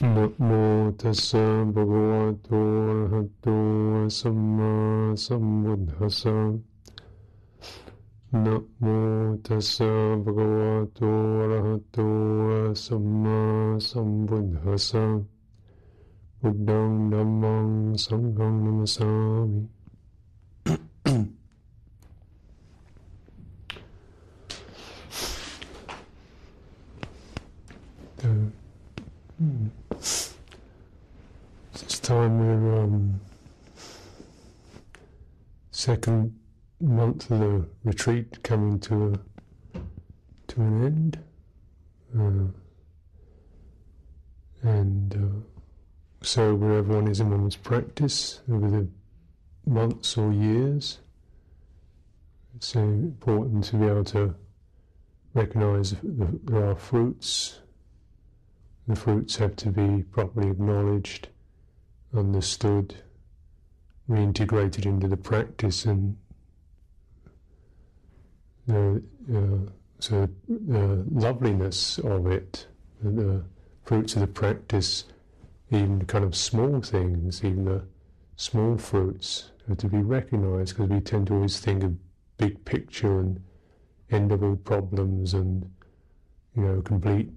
Namo tassa bhagavato arahato samma sambuddhassa Namo tassa bhagavato arahato samma sambuddhassa Buddhang dhammang sanghang namasami of the retreat coming to a, to an end, uh, and uh, so where everyone is in one's practice over the months or years, it's so important to be able to recognize that there are fruits. The fruits have to be properly acknowledged understood, reintegrated into the practice, and the, uh, so the loveliness of it, the fruits of the practice, even kind of small things, even the small fruits, are to be recognized because we tend to always think of big picture and end of all problems and you know complete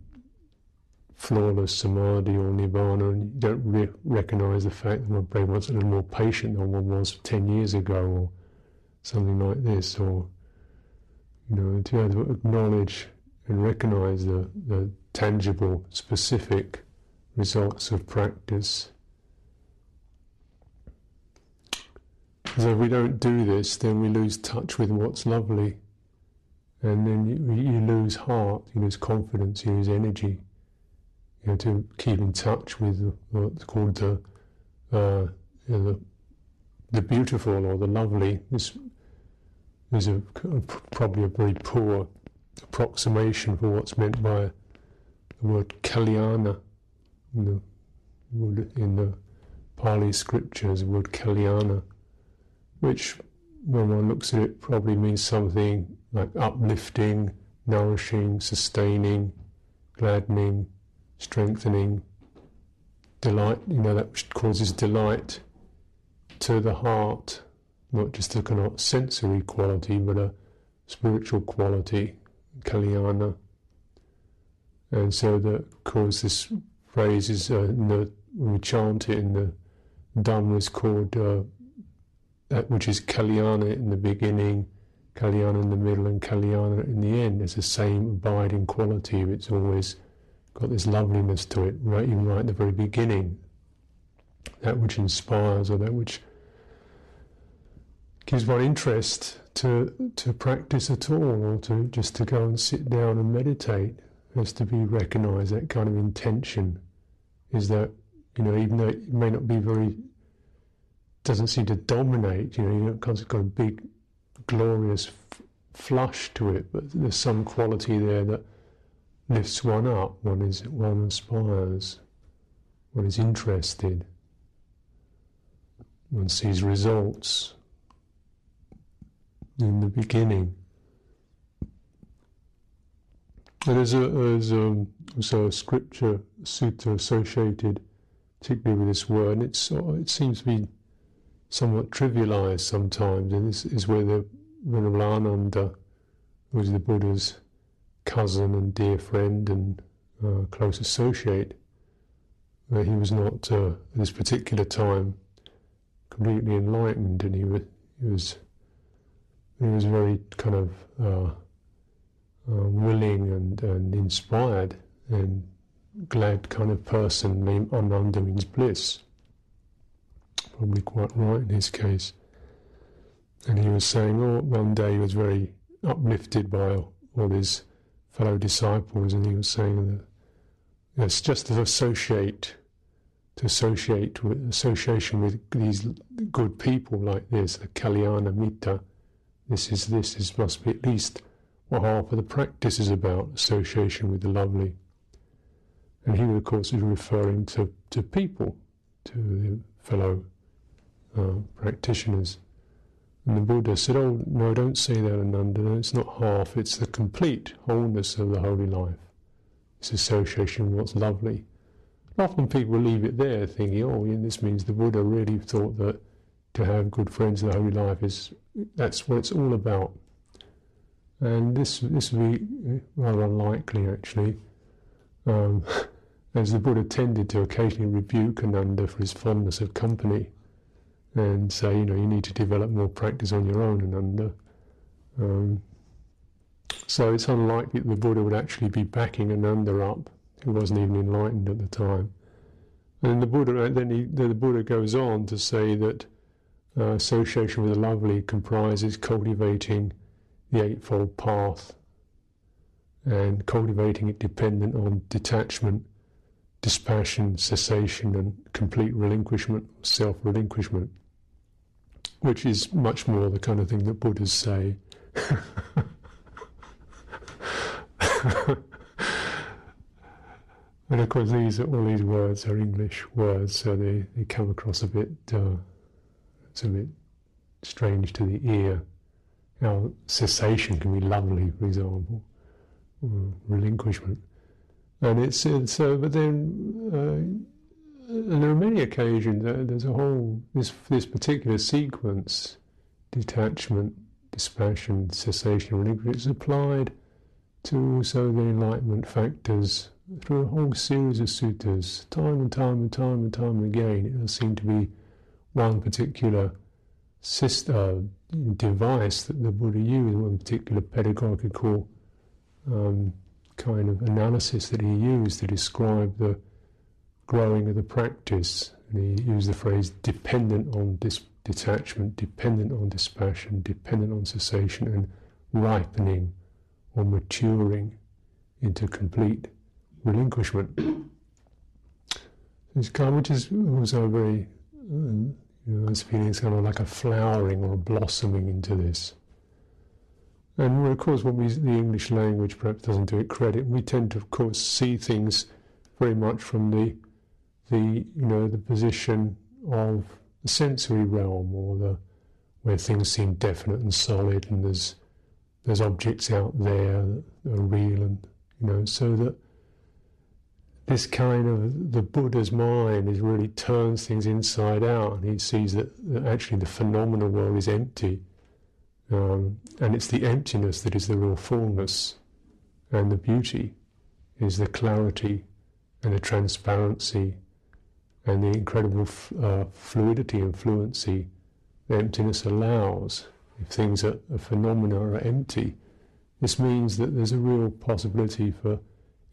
flawless samadhi or nirvana, and you don't re- recognize the fact that my brain was a little more patient than one was 10 years ago, or something like this, or, you know, to, be able to acknowledge and recognize the, the tangible, specific results of practice. So if we don't do this, then we lose touch with what's lovely. And then you, you lose heart, you lose confidence, you lose energy you know, to keep in touch with what's called the, uh, you know, the, the beautiful or the lovely. This is a, probably a very poor approximation for what's meant by the word kalyana in the, in the Pali scriptures, the word kalyana, which when one looks at it probably means something like uplifting, nourishing, sustaining, gladdening, strengthening, delight, you know, that which causes delight to the heart, not just a kind of sensory quality, but a spiritual quality, kalyana. And so, that, of course, this phrase is, uh, the, we chant it in the Dhamma, is called, uh, which is kalyana in the beginning, kalyana in the middle, and kalyana in the end. It's the same abiding quality. It's always got this loveliness to it, right, even right at the very beginning. That which inspires or that which gives one interest to to practice at all, or to just to go and sit down and meditate, has to be recognised. That kind of intention is that you know, even though it may not be very, doesn't seem to dominate. You know, you know, it's got a big, glorious f- flush to it, but there's some quality there that lifts one up, one is one aspires, one is interested, one sees results in the beginning. And there's, a, there's a, also a scripture, sutta associated particularly with this word, and it's, it seems to be somewhat trivialized sometimes, and this is where the Venerable Ananda, who was the Buddha's cousin and dear friend and uh, close associate. Uh, he was not, uh, at this particular time, completely enlightened, and he was he was he was very kind of uh, uh, willing and, and inspired and glad kind of person. Named Ananda means bliss. Probably quite right in his case. And he was saying, oh, one day he was very uplifted by all his fellow disciples, and he was saying that it's just to associate, to associate with association with these good people like this, the Kalyana Mitta. This is this is must be at least what half of the practice is about, association with the lovely. And he, of course, is referring to, to people, to the fellow uh, practitioners. And the Buddha said, Oh, no, don't say that, Ananda. It's not half, it's the complete wholeness of the holy life. It's association with what's lovely. Often people leave it there thinking, oh, this means the Buddha really thought that to have good friends in the holy life is that's what it's all about. And this this would be rather unlikely actually, um, as the Buddha tended to occasionally rebuke Ananda for his fondness of company, and say, you know, you need to develop more practice on your own, Ananda. Um, so it's unlikely that the Buddha would actually be backing Ananda up, who wasn't even enlightened at the time. And the Buddha, then he, the Buddha goes on to say that uh, association with the lovely comprises cultivating the Eightfold Path and cultivating it dependent on detachment, dispassion, cessation, and complete relinquishment, self relinquishment, which is much more the kind of thing that Buddhas say. and of course, these all these words are English words, so they, they come across a bit uh, it's a bit strange to the ear. How cessation can be lovely, for example, relinquishment, and it's, so. But then, uh, and there are many occasions. Uh, there's a whole this this particular sequence: detachment, dispassion, cessation, relinquishment. It's applied to also the enlightenment factors through a whole series of suttas, time and time and time and time again. It does seem to be one particular system, uh, device that the Buddha used, one particular pedagogical um, kind of analysis that he used to describe the growing of the practice. And he used the phrase dependent on dis- detachment, dependent on dispassion, dependent on cessation, and ripening or maturing into complete relinquishment. This which is also very, uh, you know, feeling is kind of like a flowering or blossoming into this. And of course, when we, the English language perhaps doesn't do it credit, we tend to, of course, see things very much from the, the you know, the position of the sensory realm or the where things seem definite and solid, and there's there's objects out there that are real, and you know, so that this kind of the Buddha's mind is really turns things inside out, and he sees that, that actually the phenomenal world is empty, um, and it's the emptiness that is the real fullness, and the beauty is the clarity and the transparency and the incredible f- uh, fluidity and fluency the emptiness allows. If things are, are phenomena are empty, this means that there's a real possibility for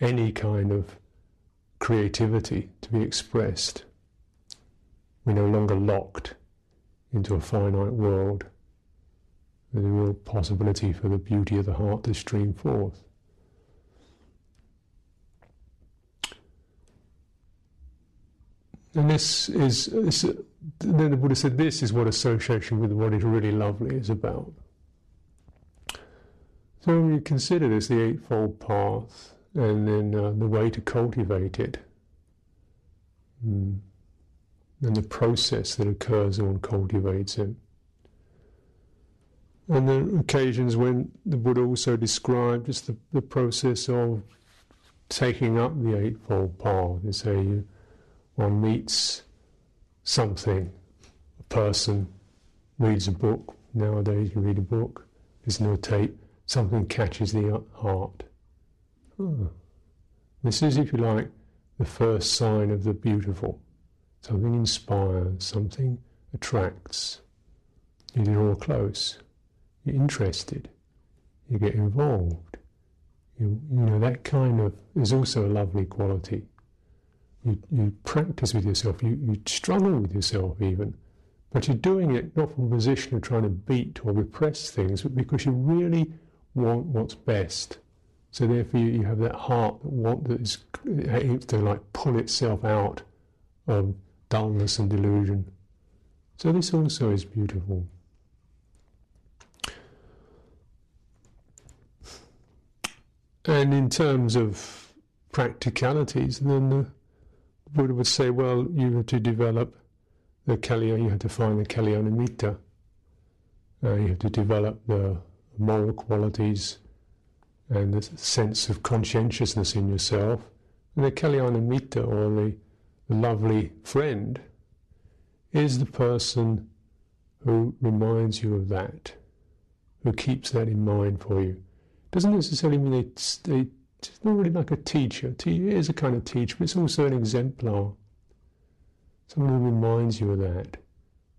any kind of creativity to be expressed. We're no longer locked into a finite world. There's a real possibility for the beauty of the heart to stream forth. And this is, this, then the Buddha said, this is what association with what is really lovely is about. So when you consider this, the Eightfold Path, and then uh, the way to cultivate it, mm. and the process that occurs when one cultivates it. And the occasions when the Buddha also described just the, the process of taking up the Eightfold Path. They say you, one meets something, a person reads a book, nowadays you read a book, to a tape, something catches the heart. Oh. This is, if you like, the first sign of the beautiful. Something inspires, something attracts. You draw close, you're interested, you get involved. You, you know, that kind of is also a lovely quality you, you practice with yourself, you, you struggle with yourself even, but you're doing it not from a position of trying to beat or repress things, but because you really want what's best. So therefore you, you have that heart that want that is aims to like pull itself out of dullness and delusion. So this also is beautiful. And in terms of practicalities, then the Buddha would say, well, you have to develop the Kalyana, you have to find the Kalyanamitta. Uh, you have to develop the moral qualities and the sense of conscientiousness in yourself. And the Kalyana Mitra, or the, lovely friend, is the person who reminds you of that, who keeps that in mind for you. Doesn't necessarily mean it's not really like a teacher. It is a kind of teacher, but it's also an exemplar. Someone who reminds you of that.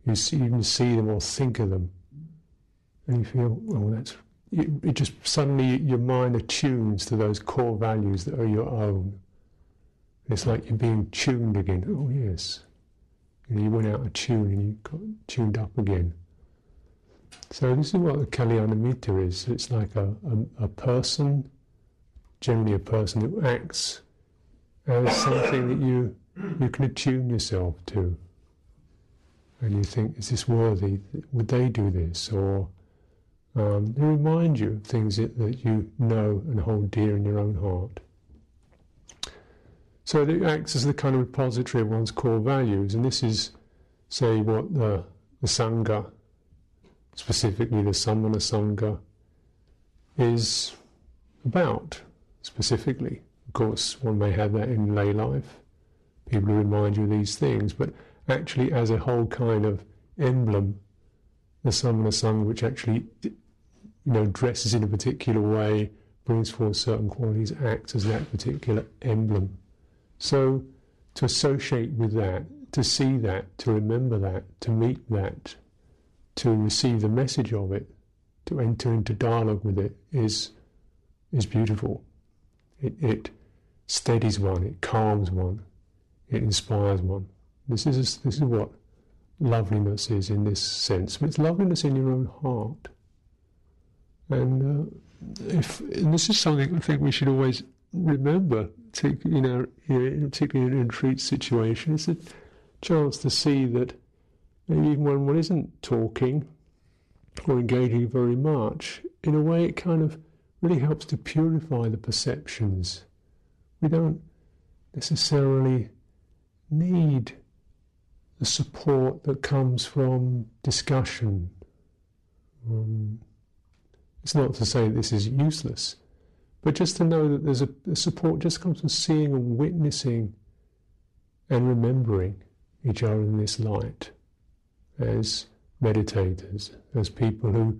You see, even see them or think of them, and you feel, oh, that's. It, it just suddenly your mind attunes to those core values that are your own. It's like you're being tuned again. Oh yes, you, know, you went out of tune and you got tuned up again. So this is what the Kalyana Mitra is. It's like a, a, a person, generally a person who acts as something that you you can attune yourself to. And you think, is this worthy? Would they do this? Or um, they remind you of things that, that you know and hold dear in your own heart. So it acts as the kind of repository of one's core values, and this is, say, what the, the Sangha, specifically the Samana Sangha, is about, specifically. Of course, one may have that in lay life, people who remind you of these things, but actually as a whole kind of emblem, the Samana Sangha, which actually, you know, dresses in a particular way, brings forth certain qualities, acts as that particular emblem. So to associate with that, to see that, to remember that, to meet that, to receive the message of it, to enter into dialogue with it is is beautiful. It, it steadies one, it calms one, it inspires one. This is this is what loveliness is in this sense. It's loveliness in your own heart. And uh, if and this is something I think we should always remember, you know, particularly in a retreat situation, it's a chance to see that maybe even when one isn't talking or engaging very much, in a way it kind of really helps to purify the perceptions. We don't necessarily need the support that comes from discussion. Um, it's not to say this is useless, but just to know that there's a, a support just comes from seeing and witnessing and remembering each other in this light as meditators, as people who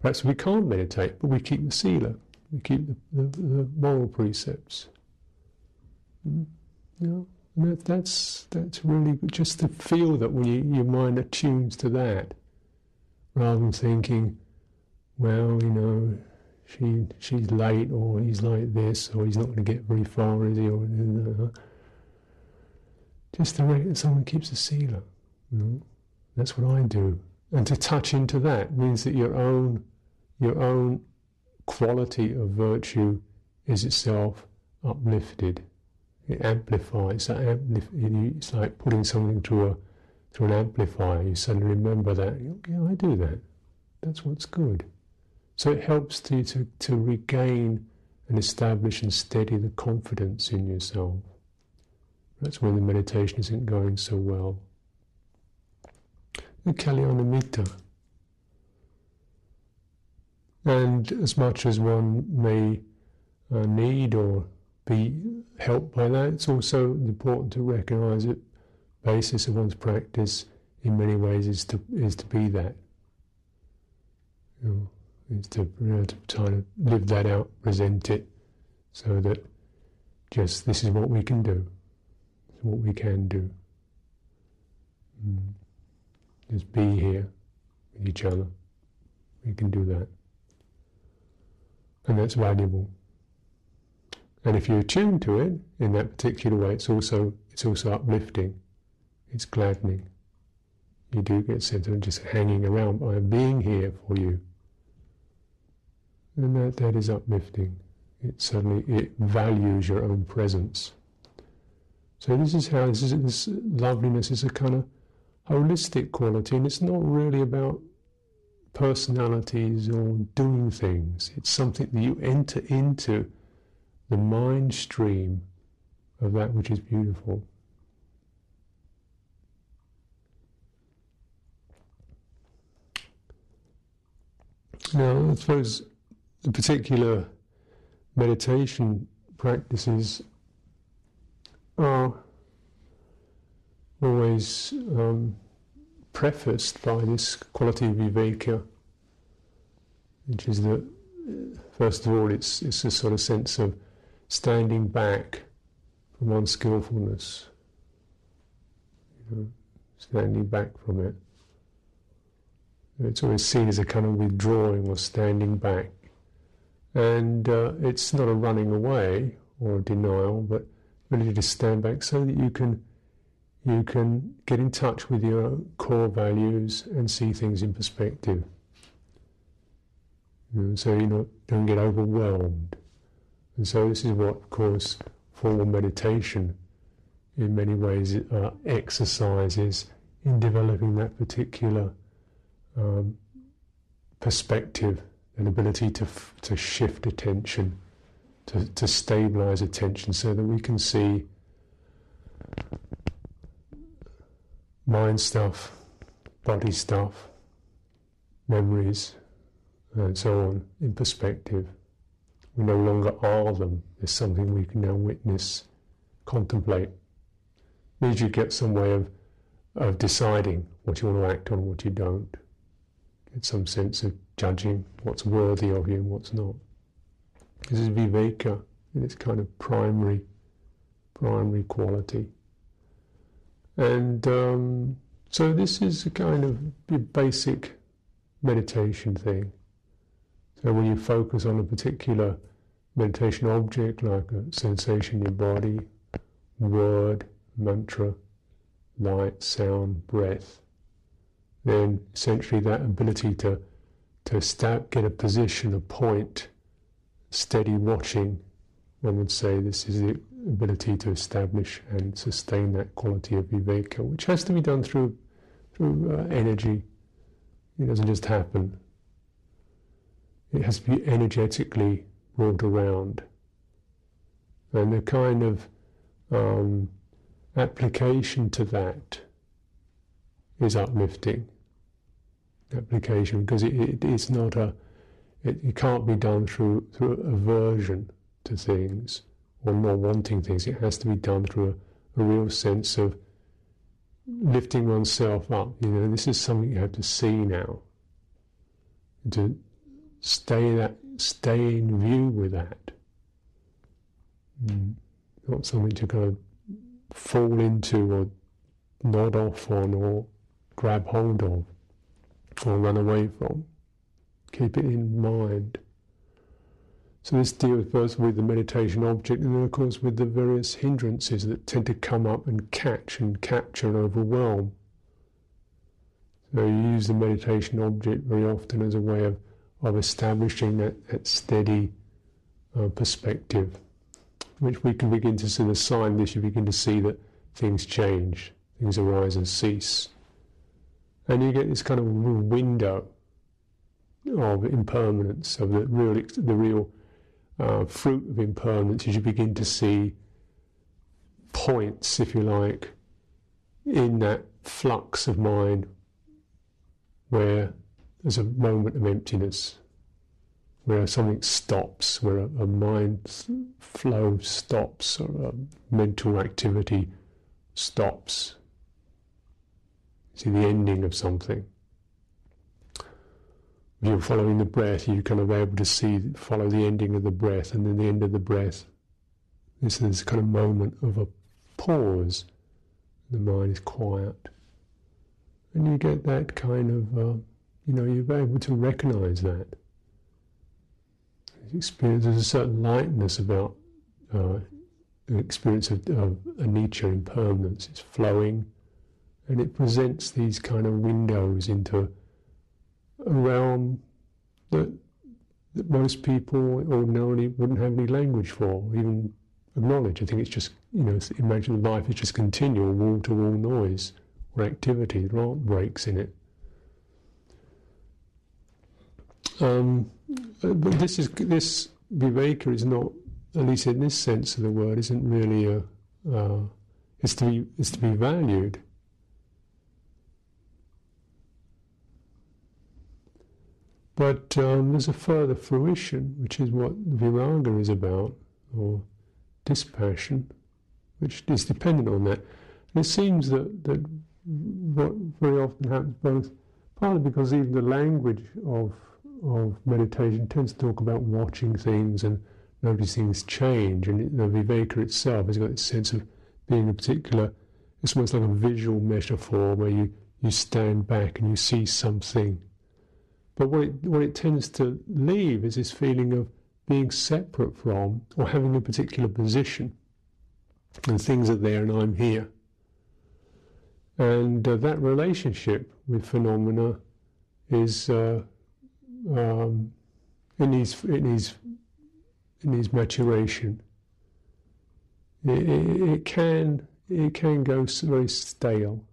perhaps we can't meditate, but we keep the sila, we keep the, the, the moral precepts. Mm, you know, that, that's that's really just to feel that when you, your mind attunes to that, rather than thinking, well, you know, she she's late or he's like this or he's not going to get very far, is he? Or just the way that someone keeps a sila, you know, that's what I do. And to touch into that means that your own your own quality of virtue is itself uplifted. It amplifies. It's like putting something through a through an amplifier. You suddenly remember that. Yeah, I do that. That's what's good. So it helps you to, to regain and establish and steady the confidence in yourself. That's when the meditation isn't going so well. The Kalyana Mitra. And as much as one may uh, need or be helped by that, it's also important to recognize that the basis of one's practice in many ways is to is to be that. You know, is to, you know, to try to live that out, present it, so that just this is what we can do, this is what we can do. Mm. Just be here with each other. We can do that. And that's valuable. And if you're attuned to it in that particular way, it's also it's also uplifting, it's gladdening. You do get a sense of just hanging around. I'm being here for you and that, that is uplifting. It suddenly it values your own presence. So this is how this, is, this loveliness is a kind of holistic quality, and it's not really about personalities or doing things. It's something that you enter into the mind stream of that which is beautiful. Now, I suppose the particular meditation practices are always um, prefaced by this quality of viveka, which is that, first of all, it's, it's a sort of sense of standing back from unskillfulness, you know, standing back from it. It's always seen as a kind of withdrawing or standing back. And uh, it's not a running away or a denial, but really to stand back so that you can you can get in touch with your core values and see things in perspective. So you don't get overwhelmed. And so this is what, of course, formal meditation in many ways uh, exercises in developing that particular um, perspective and ability to, to shift attention, to, to stabilize attention so that we can see mind stuff, body stuff, memories, and so on in perspective. We no longer are them. It's something we can now witness, contemplate. Means you get some way of, of deciding what you want to act on, what you don't. Get some sense of judging what's worthy of you and what's not. This is viveka in its kind of primary, primary quality. And um, so this is a kind of basic meditation thing. So when you focus on a particular meditation object, like a sensation in your body, word, mantra, light, sound, breath, then essentially that ability to to start, get a position, a point, steady watching, one would say this is the ability to establish and sustain that quality of viveka, which has to be done through through uh, energy. It doesn't just happen. It has to be energetically brought around. And the kind of um, application to that is uplifting. Application, because it, it, it's not a, it, it can't be done through, through aversion to things or not wanting things. It has to be done through a, a real sense of lifting oneself up. You know, this is something you have to see now. To stay that stay in view with that. Mm. Not something to kind of fall into or nod off on or grab hold of or run away from. Keep it in mind. So this deals first with the meditation object and then of course with the various hindrances that tend to come up and catch and capture and overwhelm. So you use the meditation object very often as a way of of establishing that, that steady uh, perspective, which we can begin to see the sign this, you begin to see that things change, things arise and cease. And you get this kind of window of impermanence, of the real, the real uh, fruit of impermanence as you begin to see points, if you like, in that flux of mind where there's a moment of emptiness where something stops, where a, a mind flow stops, or a mental activity stops. See the ending of something. You're following the breath, you're kind of able to see, follow the ending of the breath, and then the end of the breath. This is kind of moment of a pause. The mind is quiet, and you get that kind of. Uh, you know, you're able to recognize that. Experience, there's a certain lightness about uh, the experience of, of anicca, impermanence. It's flowing, and it presents these kind of windows into a realm that, that most people ordinarily wouldn't have any language for, even acknowledge. I think it's just, you know, imagine life is just continual wall to wall noise or activity. There aren't breaks in it. Um, but this is this viveka is not, at least in this sense of the word, isn't really a. Uh, it's to be it's to be valued. But um, there's a further fruition, which is what viraga is about, or dispassion, which is dependent on that. And it seems that, that what very often happens both, partly because even the language of, of meditation tends to talk about watching things and noticing things change, and the viveka itself has got this sense of being a particular, it's almost like a visual metaphor where you, you stand back and you see something. But what it, what it tends to leave is this feeling of being separate from or having a particular position. And things are there and I'm here. And uh, that relationship with phenomena is uh, um, it needs it needs it needs maturation. It, it, it can it can go very stale,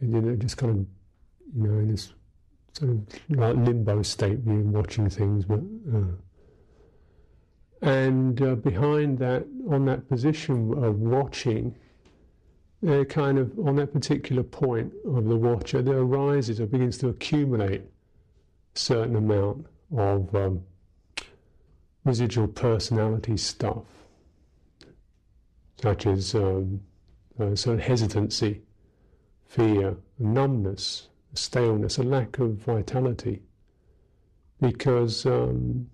and you know just kind of you know in this sort of like limbo state, being watching things, but. Uh, and uh, behind that, on that position of watching, uh, kind of on that particular point of the watcher, there arises or begins to accumulate a certain amount of um, residual personality stuff, such as um, uh, hesitancy, fear, numbness, staleness, a lack of vitality, because um,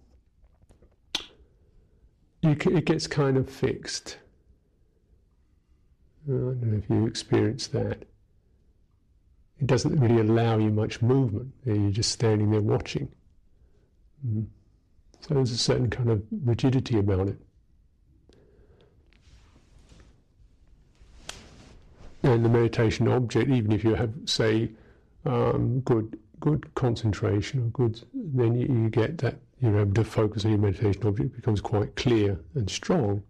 it gets kind of fixed. I don't know if you experience that. It doesn't really allow you much movement. You're just standing there watching. Mm. So there's a certain kind of rigidity about it. And the meditation object, even if you have, say, um, good good concentration or good, then you, you get that you're able to focus on your meditation object becomes quite clear and strong.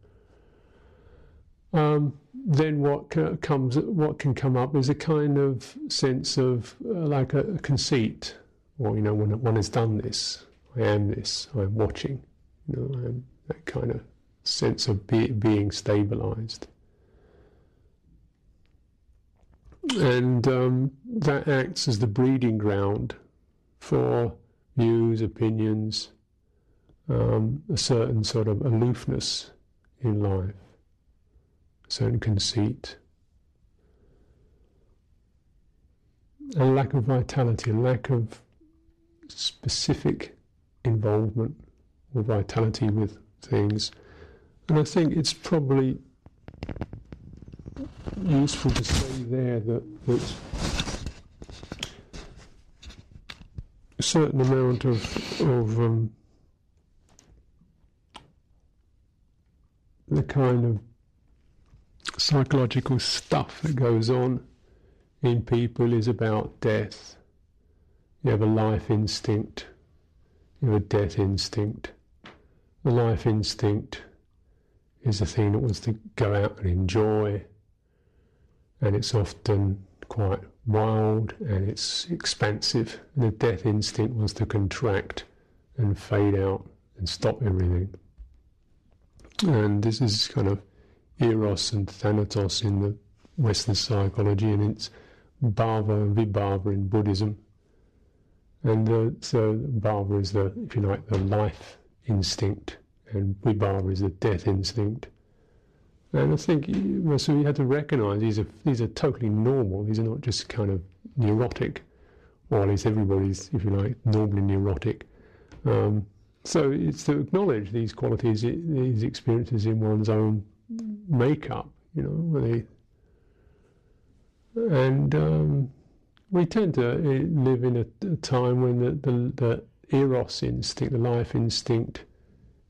Um, then what comes, what can come up is a kind of sense of uh, like a, a, conceit, or you know, when one has done this, I am this, I'm watching, you know, I'm that kind of sense of be, being stabilized. And um, that acts as the breeding ground for views, opinions, um, a certain sort of aloofness in life, a certain conceit, a lack of vitality, a lack of specific involvement or vitality with things. And I think it's probably useful to say there that, that a certain amount of, of um, the kind of psychological stuff that goes on in people is about death. You have a life instinct, you have a death instinct. The life instinct is a thing that wants to go out and enjoy, and it's often quite wild and it's expansive. And the death instinct wants to contract and fade out and stop everything. And this is kind of eros and thanatos in the Western psychology, and it's bhava and vibhava in Buddhism. And uh, so bhava is the, if you like, the life instinct, and vibhava is the death instinct. And I think well, so you had to recognise these are these are totally normal. These are not just kind of neurotic, or at least everybody's, if you like, normally neurotic. Um, so it's to acknowledge these qualities, these experiences in one's own makeup, you know, they, and um, we tend to eh, live in a, a time when the, the, the, eros instinct, the life instinct,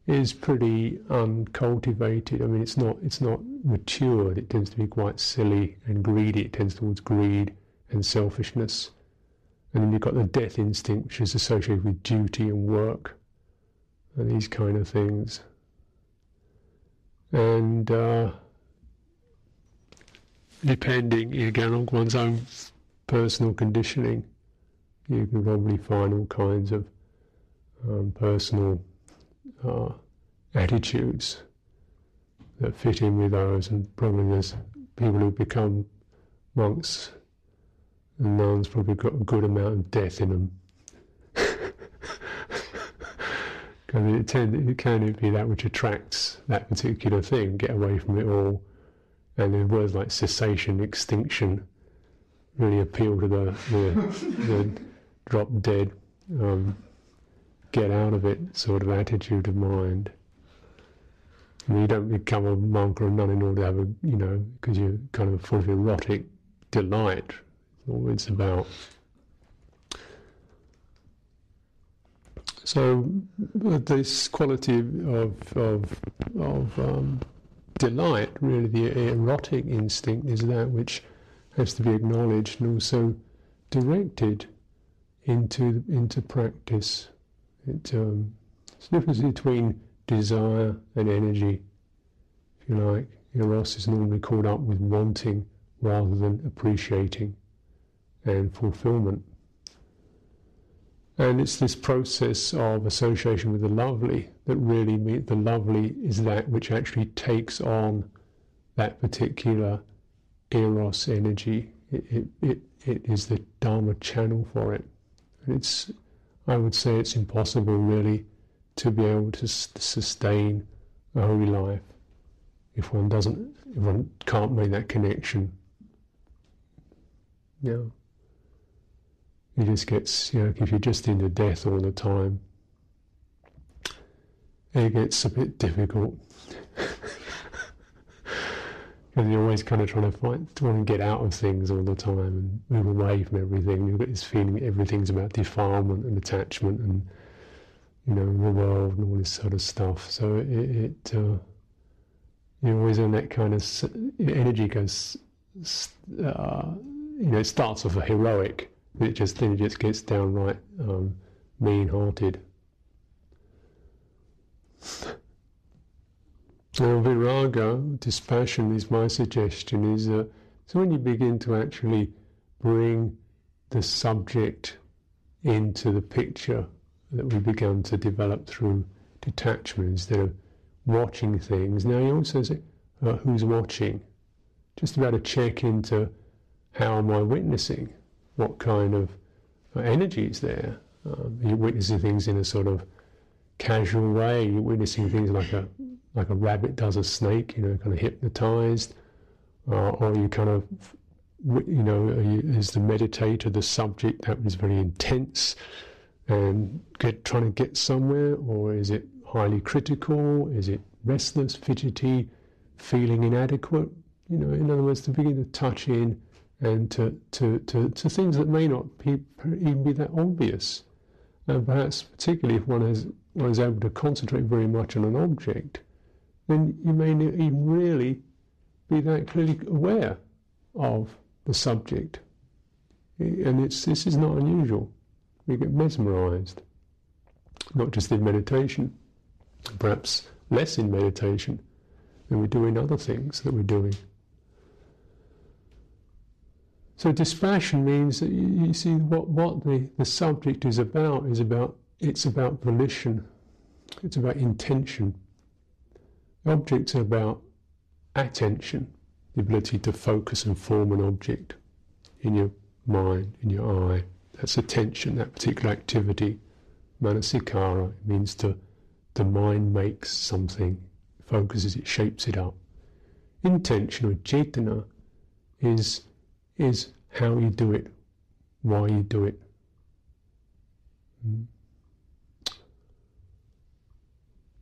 is pretty uncultivated. I mean, it's not it's not matured. It tends to be quite silly and greedy. It tends towards greed and selfishness. And then you've got the death instinct, which is associated with duty and work and these kind of things. And uh, depending again on one's own personal conditioning, you can probably find all kinds of um, personal uh, attitudes that fit in with those, and probably there's people who become monks and nuns probably got a good amount of death in them. Because it, tend, it can be that which attracts that particular thing, get away from it all. And then words like cessation, extinction really appeal to the, the, the drop dead, um, get out of it sort of attitude of mind. you don't become a monk or a nun in order to have a, you know, because you're kind of full of erotic delight. It's about. So this quality of of, of um, delight, really, the erotic instinct, is that which has to be acknowledged and also directed into into practice. It, um, it's the difference between desire and energy, if you like. Eros is normally caught up with wanting rather than appreciating and fulfillment. And it's this process of association with the lovely that really means the lovely is that which actually takes on that particular eros energy. It, it, it, it is the Dharma channel for it. And it's, I would say it's impossible really to be able to sustain a holy life if one doesn't, if one can't make that connection. Yeah. It just gets, you know, if you're just into death all the time, it gets a bit difficult. Because you're always kind of trying to find, trying to get out of things all the time and move away from everything. You've got this feeling everything's about defilement and attachment and, you know, the world and all this sort of stuff. So it, it uh, you're always in that kind of energy goes, uh, you know, it starts off a heroic it just then it just gets downright um, mean-hearted. Now, viraga, dispassion, is my suggestion. Is uh, so when you begin to actually bring the subject into the picture that we begun to develop through detachment instead of watching things. Now, you also say, uh, who's watching? Just about a check into how am I witnessing? what kind of energy is there. Um, you're witnessing things in a sort of casual way. You're witnessing things like a like a rabbit does a snake, you know, kind of hypnotized, uh, or you kind of, you know, is the meditator the subject that was very intense and get trying to get somewhere, or is it highly critical? Is it restless, fidgety, feeling inadequate? You know, in other words, to begin to touch in and to, to, to, to things that may not be, even be that obvious. And perhaps, particularly if one, has, one is able to concentrate very much on an object, then you may not even really be that clearly aware of the subject. And it's, this is not unusual. We get mesmerized, not just in meditation, perhaps less in meditation than we do in other things that we're doing. So dispassion means that you, you see what, what the, the subject is about is about it's about volition, it's about intention. Objects are about attention, the ability to focus and form an object in your mind, in your eye. That's attention, that particular activity. Manasikara means to the mind makes something, focuses it, shapes it up. Intention or cetana is is how you do it, why you do it. Mm.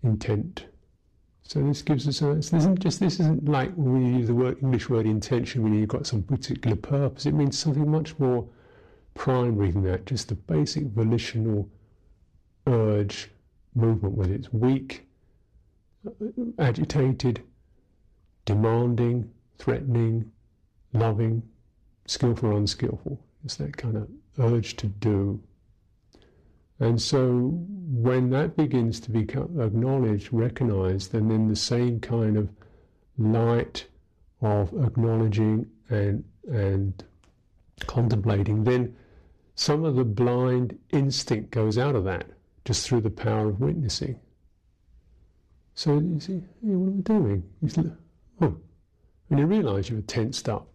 Intent. So this gives us a, this isn't just this isn't like when you use the word English word intention when you've got some particular purpose. It means something much more primary than that. Just the basic volitional urge movement, whether it's weak, agitated, demanding, threatening, loving, skillful or unskillful. It's that kind of urge to do. And so when that begins to become acknowledged, recognized, and then the same kind of light of acknowledging and and contemplating, then some of the blind instinct goes out of that just through the power of witnessing. So you see, hey, what are we doing? You oh, and you realise you were tensed up.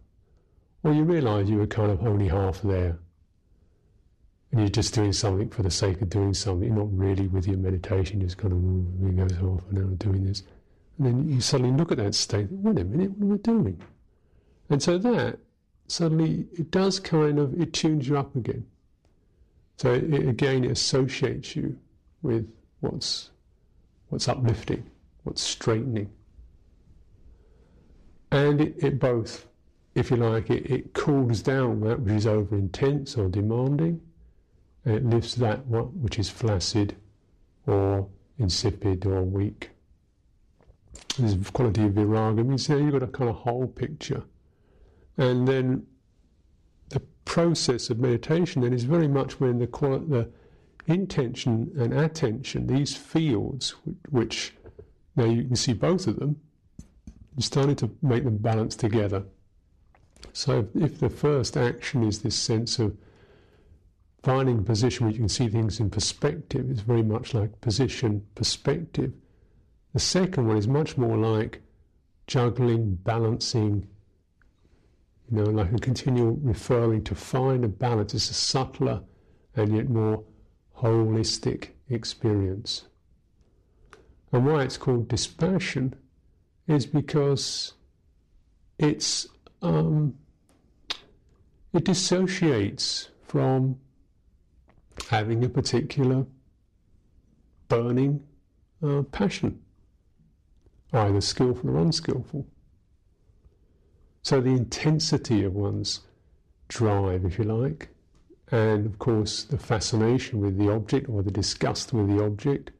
or you realise you were kind of only half there. And you're just doing something for the sake of doing something, not really with your meditation, just kind of it goes off and I'm doing this. And then you suddenly look at that state, wait a minute, what am I doing? And so that suddenly it does kind of it tunes you up again. So it, again, it associates you with what's what's uplifting, what's straightening, and it, it both, if you like, it, it cools down that which is over intense or demanding, and it lifts that which is flaccid or insipid or weak. This quality of viraga means you you've got a kind of whole picture. And then the process of meditation then is very much when the, the intention and attention, these fields, which, which now you can see both of them, you're starting to make them balance together. So if the first action is this sense of finding a position where you can see things in perspective, is very much like position, perspective. The second one is much more like juggling, balancing, you know, like a continual referring to find a balance. It's a subtler and yet more holistic experience. And why it's called dispassion is because it's um, it dissociates from having a particular burning uh, passion, either skillful or unskillful. So the intensity of one's drive, if you like, and of course the fascination with the object or the disgust with the object,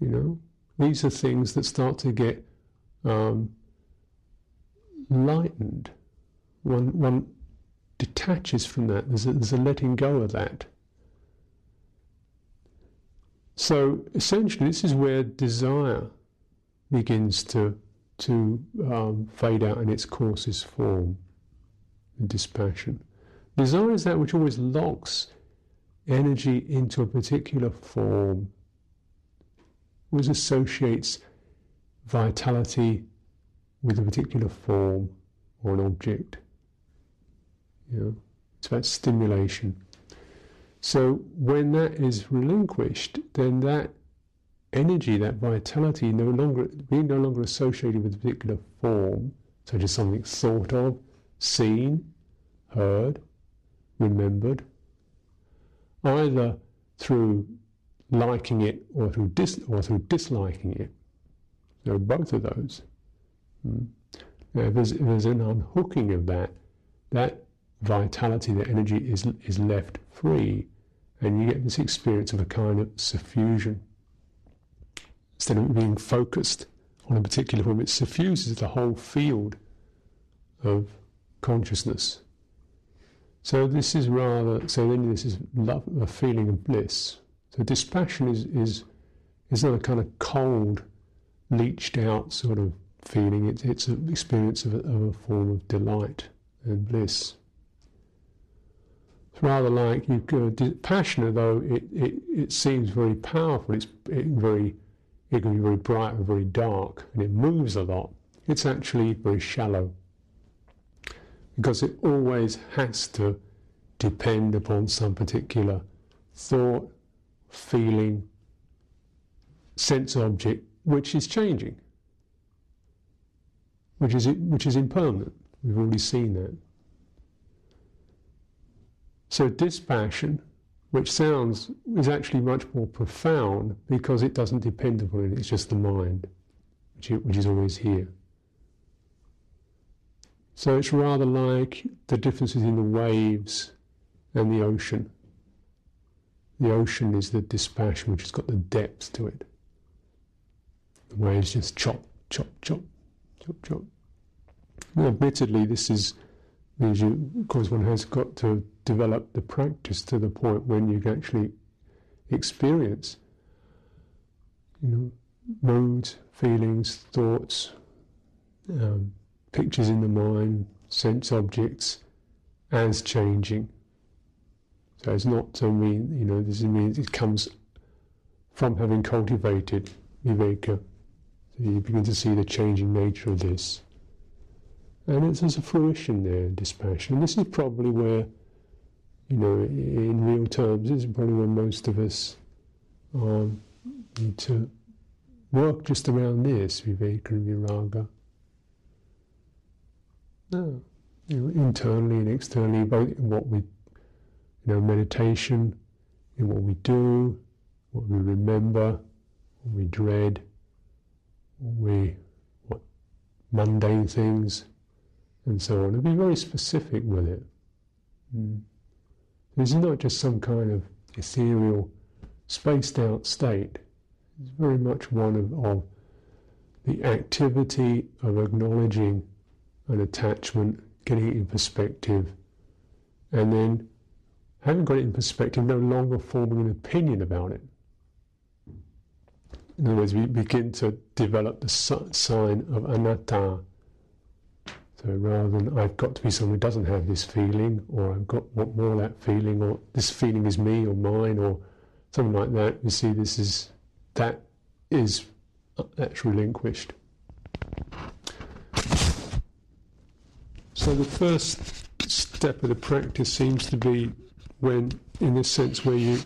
you know, these are things that start to get um, lightened. One, one detaches from that. There's a, there's a letting go of that. So essentially, this is where desire begins to to um, fade out in its coarsest form, dispassion. Desire is that which always locks energy into a particular form, always associates vitality with a particular form or an object. You know, it's about stimulation. So when that is relinquished, then that energy, that vitality, no longer being no longer associated with a particular form, such as something thought of, seen, heard, remembered, either through liking it or through dis- or through disliking it. So both of those. Mm. Now, if there's, if there's an unhooking of that, that vitality, that energy is is left free, and you get this experience of a kind of suffusion instead of being focused on a particular form, it suffuses the whole field of consciousness. So this is rather, so then this is love, a feeling of bliss. So dispassion is, is, is not a kind of cold, leached out sort of feeling. It, it's an experience of a, of a form of delight and bliss. It's rather like you could, passion, though it, it, it seems very powerful, it's it very it can be very bright or very dark, and it moves a lot. It's actually very shallow because it always has to depend upon some particular thought, feeling, sense object which is changing, which is, which is impermanent. We've already seen that. So dispassion which sounds is actually much more profound because it doesn't depend upon it, it's just the mind, which, which is always here. So it's rather like the difference between the waves and the ocean. The ocean is the dispassion which has got the depth to it. The waves just chop, chop, chop, chop, chop. Now, admittedly, this is means you, of course, one has got to develop the practice to the point when you can actually experience, you know, moods, feelings, thoughts, um, pictures in the mind, sense objects as changing. So it's not to mean, you know, this means it comes from having cultivated viveka. So you begin to see the changing nature of this. And it's, there's a fruition there dispassion. And this is probably where you know, in real terms, this is probably when most of us are, need to work just around this, viveka and viraga. No, you know, internally and externally, both in what we, you know, meditation, in what we do, what we remember, what we dread, what we, what mundane things, and so on, and be very specific with it. Mm. This is not just some kind of ethereal, spaced out state. It's very much one of, of the activity of acknowledging an attachment, getting it in perspective, and then having got it in perspective, no longer forming an opinion about it. In other words, we begin to develop the sign of anatta, so rather than I've got to be someone who doesn't have this feeling, or I've got what more that feeling, or this feeling is me or mine, or something like that, you see this is that is that's relinquished. So the first step of the practice seems to be when, in this sense, where you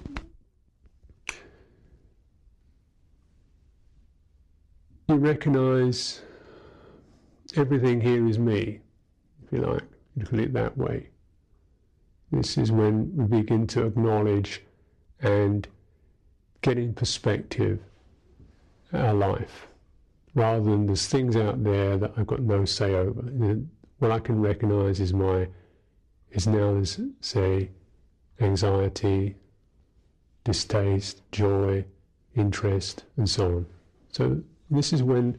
you recognize everything here is me, if you like, look at it that way. This is when we begin to acknowledge and get in perspective our life, rather than there's things out there that I've got no say over. What I can recognize is my is now there's say anxiety, distaste, joy, interest, and so on. So this is when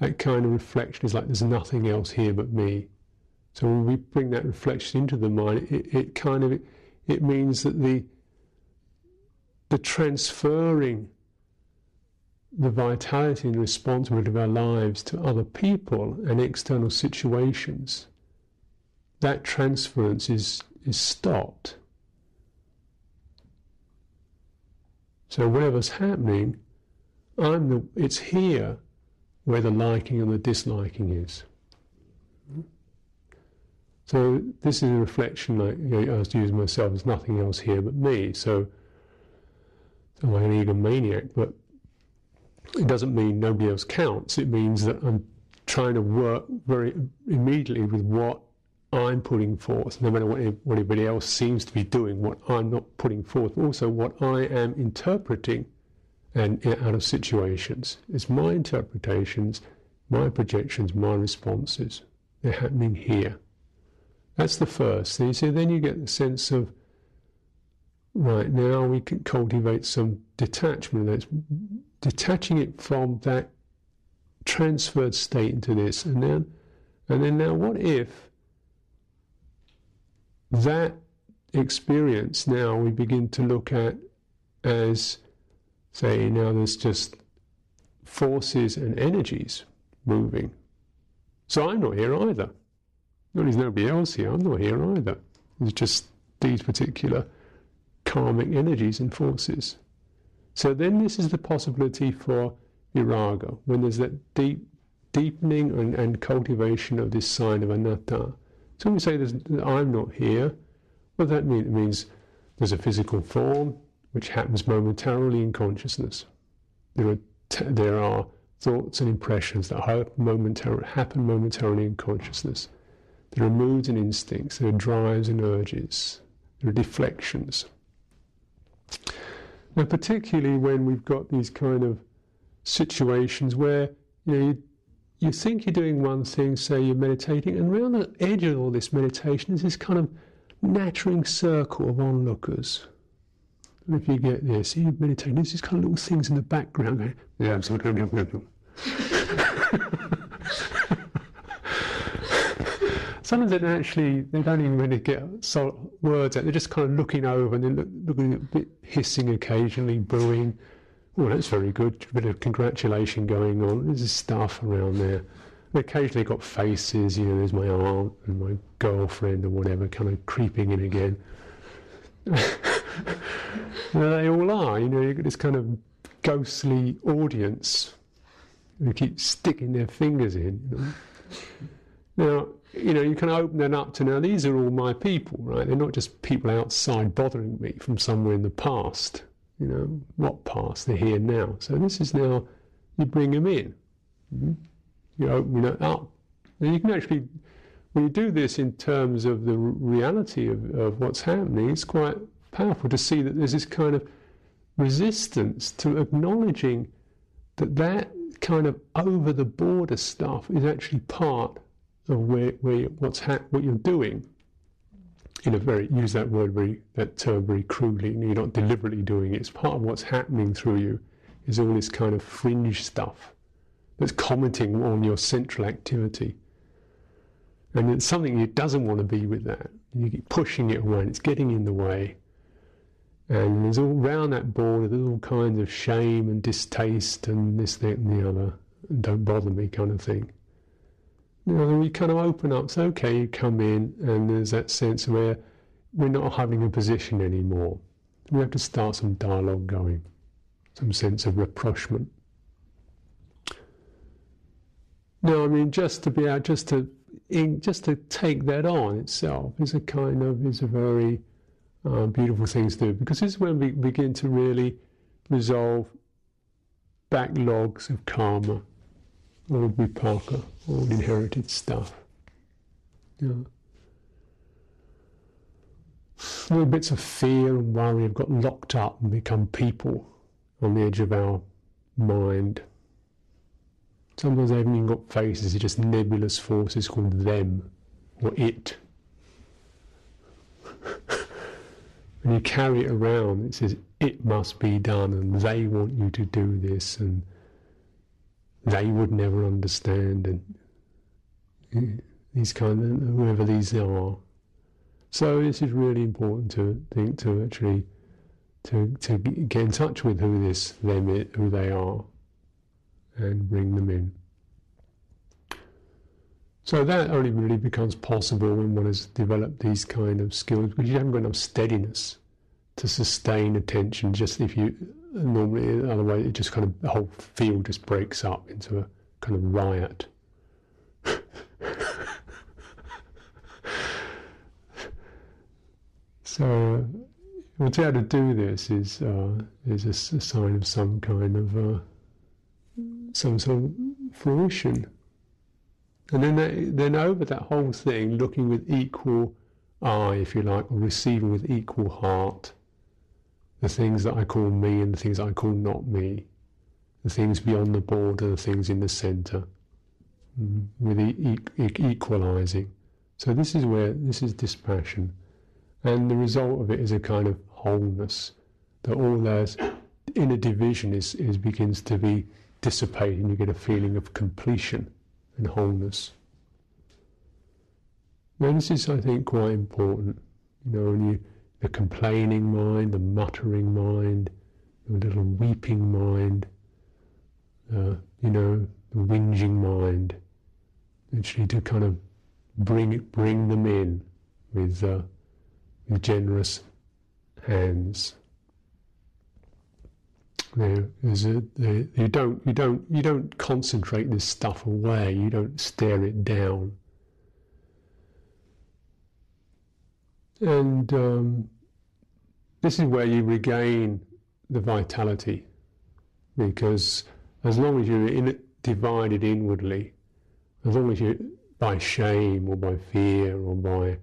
that kind of reflection is like there's nothing else here but me. So when we bring that reflection into the mind, it, it kind of it means that the the transferring the vitality and responsibility of our lives to other people and external situations, that transference is, is stopped. So whatever's happening, I'm the, it's here where the liking and the disliking is. So this is a reflection, like you know, I was using myself, there's nothing else here but me. So, I'm like an egomaniac, but it doesn't mean nobody else counts. It means that I'm trying to work very immediately with what I'm putting forth, no matter what anybody else seems to be doing, what I'm not putting forth, also what I am interpreting and out of situations. It's my interpretations, my projections, my responses. They're happening here. That's the first. You see, then you get the sense of, right, now we can cultivate some detachment. That's detaching it from that transferred state into this. And then, and then now what if that experience now we begin to look at as say now there's just forces and energies moving. So I'm not here either. there's nobody else here, I'm not here either. It's just these particular karmic energies and forces. So then this is the possibility for viraga, when there's that deep deepening and, and cultivation of this sign of anatta. So when we say I'm not here, what does that mean? It means there's a physical form, which happens momentarily in consciousness. There are, t- there are thoughts and impressions that happen momentarily in consciousness. There are moods and instincts, there are drives and urges, there are deflections. Now, particularly when we've got these kind of situations where you know you, you think you're doing one thing, say you're meditating, and around the edge of all this meditation is this kind of nattering circle of onlookers and if you get this, you meditate, there's these kind of little things in the background going, yeah, I'm sorry, Sometimes they don't actually, they don't even really get words out. They're just kind of looking over and then look, looking a bit hissing occasionally, booing. Oh, that's very good. A bit of congratulation going on. There's stuff around there. And occasionally got faces, you know, there's my aunt and my girlfriend or whatever kind of creeping in again. they all are. You know, you've got this kind of ghostly audience who keep sticking their fingers in. Now, you know, you can open that up to now these are all my people, right? They're not just people outside bothering me from somewhere in the past. You know, what past? They're here now. So this is now, you bring them in. Mm-hmm. You open it up. And you can actually, when you do this in terms of the reality of, of what's happening, it's quite powerful to see that there's this kind of resistance to acknowledging that that kind of over the border stuff is actually part of where, where what's ha- what you're doing. In a very use that word very that term very crudely. You're not deliberately doing it. It's part of what's happening through you. Is all this kind of fringe stuff that's commenting on your central activity. And it's something you doesn't want to be with that. You keep pushing it away, and it's getting in the way. And there's all around that border, there's all kinds of shame and distaste and this, that, and the other. And don't bother me kind of thing. Then we kind of open up. So, okay, you come in, and there's that sense where we're not having a position anymore. We have to start some dialogue going, some sense of rapprochement. No, I mean just to be out, just to just to take that on itself is a kind of is a very uh, beautiful things to do because this is when we begin to really resolve backlogs of karma, or vipaka, old inherited stuff. Yeah. Little bits of fear and worry have got locked up and become people on the edge of our mind. Sometimes they haven't even got faces, they're just nebulous forces called them or it. and you carry it around, it says it must be done and they want you to do this and they would never understand and these kind of whoever these are. So this is really important to think to actually to to get in touch with who this them who they are and bring them in. So that only really becomes possible when one has developed these kind of skills because you haven't got enough steadiness to sustain attention. Just if you normally, otherwise, it just kind of the whole field just breaks up into a kind of riot. so, well, to be able to do this is uh, is a, a, sign of some kind of uh, some sort of fruition. And then, that, then over that whole thing, looking with equal eye, if you like, or receiving with equal heart the things that I call me and the things I call not me, the things beyond the border, the things in the centre, mm, with e- e- equalizing. So this is where this is dispassion, and the result of it is a kind of wholeness that all there's inner division is, is begins to be dissipate and you get a feeling of completion and wholeness. Now this is, I think, quite important. You know, when you the complaining mind, the muttering mind, the little weeping mind, uh, you know, the whinging mind. Actually, to kind of bring bring them in with, uh, with generous hands. There is a, you don't you don't you don't concentrate this stuff away. You don't stare it down. And um, this is where you regain the vitality, because as long as you're in divided inwardly, as long as you by shame or by fear or by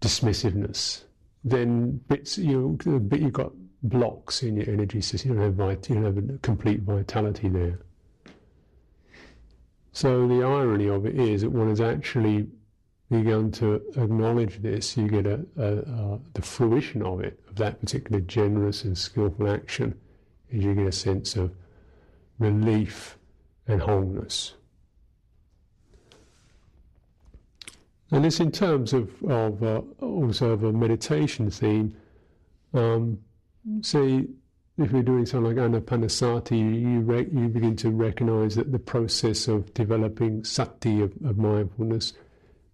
dismissiveness, then bits you the bit you've got blocks in your energy system. You don't have, vit- you don't have complete vitality there. So the irony of it is that one has actually begun to acknowledge this. You get a, a, a, the fruition of it, of that particular generous and skillful action, is you get a sense of relief and wholeness. And this, in terms of, of uh, also of a meditation theme, um, say if you're doing something like anapanasati, you, re- you begin to recognize that the process of developing sati of, of mindfulness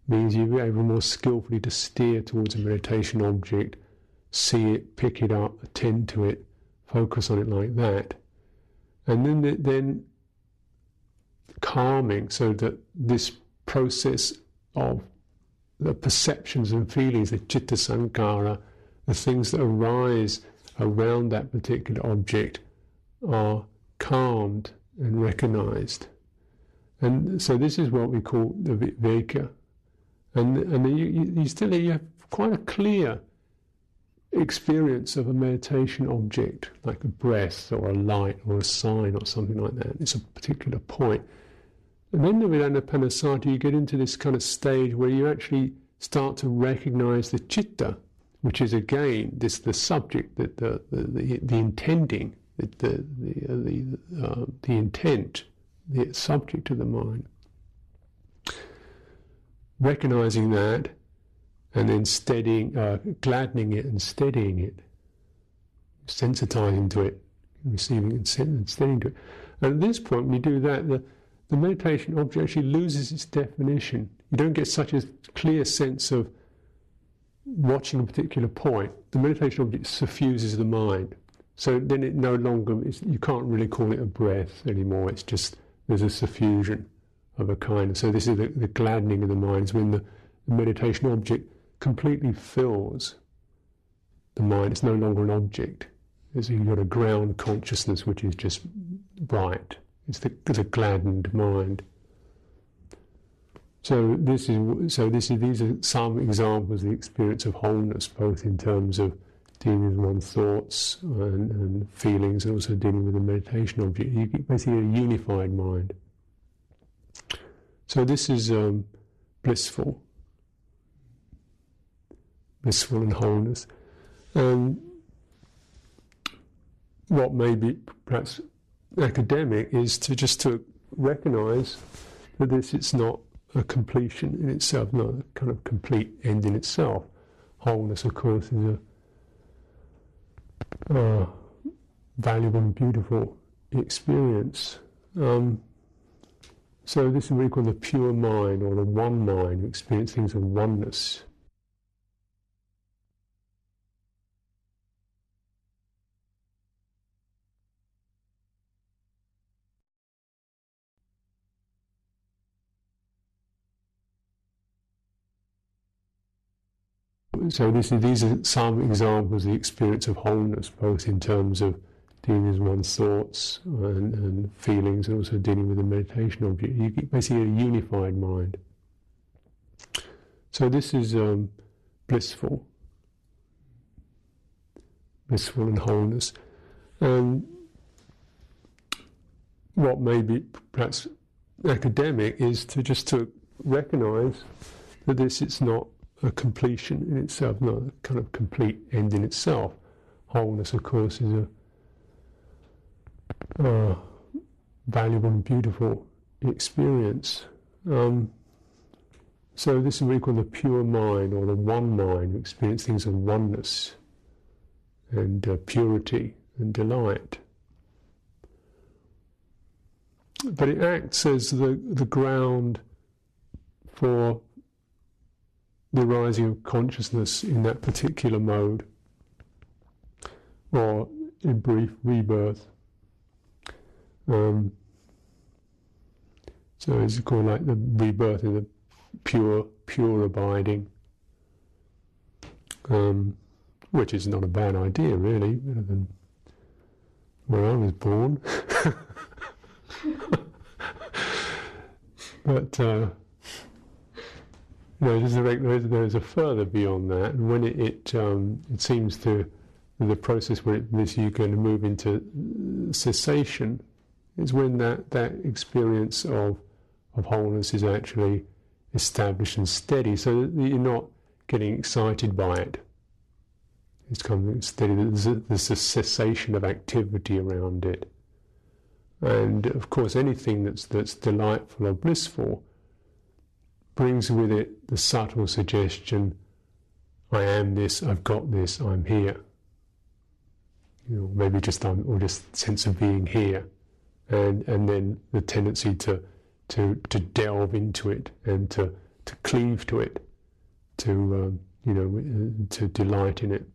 means you're able more skillfully to steer towards a meditation object, see it, pick it up, attend to it, focus on it like that. And then, then calming so that this process of the perceptions and feelings, the chitta sankhara, the things that arise around that particular object are calmed and recognized. And so this is what we call the viveka. And, and you, you still you have quite a clear experience of a meditation object, like a breath or a light or a sign or something like that. It's a particular point. And then with anapanasati, you get into this kind of stage where you actually start to recognize the chitta, which is again this the subject, the the the, the intending, the the the, uh, the, uh, the intent, the subject of the mind. Recognizing that, and then steadying, uh, gladdening it and steadying it, sensitizing to it, receiving and steadying to it. And at this point, when you do that, the, the meditation object actually loses its definition. You don't get such a clear sense of watching a particular point. The meditation object suffuses the mind. So then it no longer, is you can't really call it a breath anymore. It's just, there's a suffusion of a kind. So this is the, the gladdening of the mind, is when the, the meditation object completely fills the mind. It's no longer an object. you've got a ground consciousness which is just bright. It's the, the gladdened mind. So this is so this is these are some examples of the experience of wholeness, both in terms of dealing with one's thoughts and, and feelings, and also dealing with the meditation object. You get basically a unified mind. So this is um, blissful, blissful and wholeness. And what may be perhaps academic is to just to recognise that this it's not a completion in itself, not a kind of complete end in itself. Wholeness, of course, is a valuable and beautiful experience. Um, so this is what we call the pure mind or the one mind, experience things of oneness. So this, these are some examples of the experience of wholeness, both in terms of dealing with one's thoughts and, and feelings, and also dealing with the meditation object. You get basically a unified mind. So this is um, blissful, blissful and wholeness. And what may be perhaps academic is to just to recognise that this it's not a completion in itself, not a kind of complete end in itself. Wholeness, of course, is a uh, valuable and beautiful experience. Um, so this is what we call the pure mind or the one mind, who experience things of oneness and uh, purity and delight. But it acts as the, the ground for the arising of consciousness in that particular mode, or in brief, rebirth. Um, so it's called like the rebirth in the pure, pure abiding, um, which is not a bad idea, really, better than where I was born. but uh, no, there's a, there's a further beyond that, and when it it, um, it seems to the process where this you're going to move into cessation is when that, that experience of of wholeness is actually established and steady, so that you're not getting excited by it. It's kind of steady. There's a, there's a cessation of activity around it, and of course, anything that's that's delightful or blissful brings with it the subtle suggestion I am this, I've got this, I'm here. You know, maybe just I'm, or just sense of being here, and and then the tendency to to to delve into it and to to cleave to it, to um, you know to delight in it.